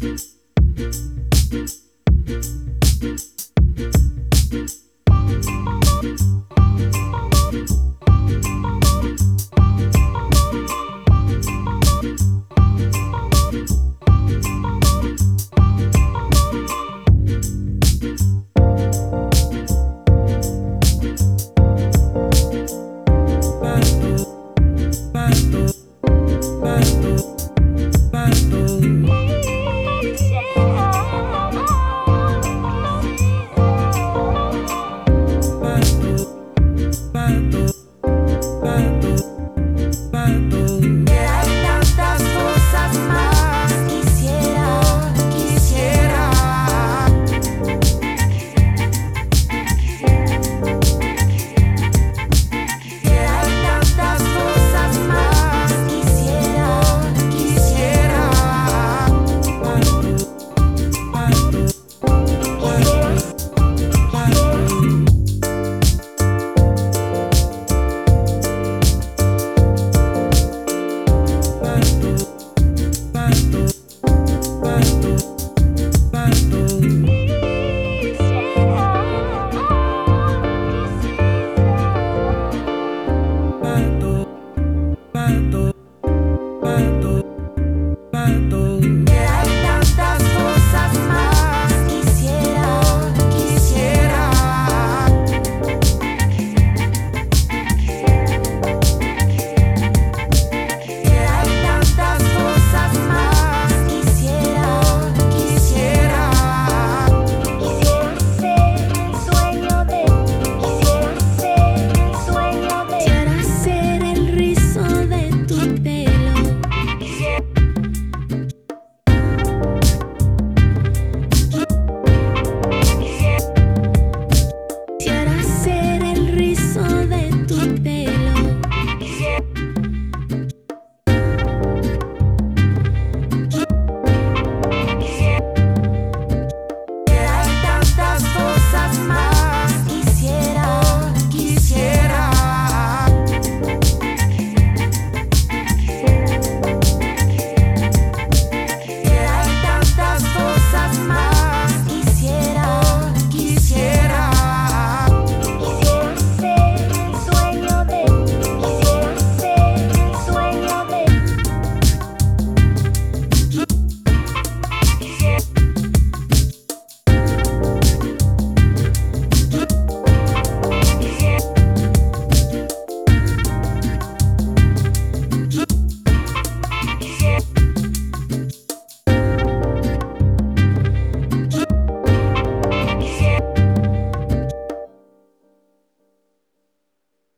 Bye. bad, bad.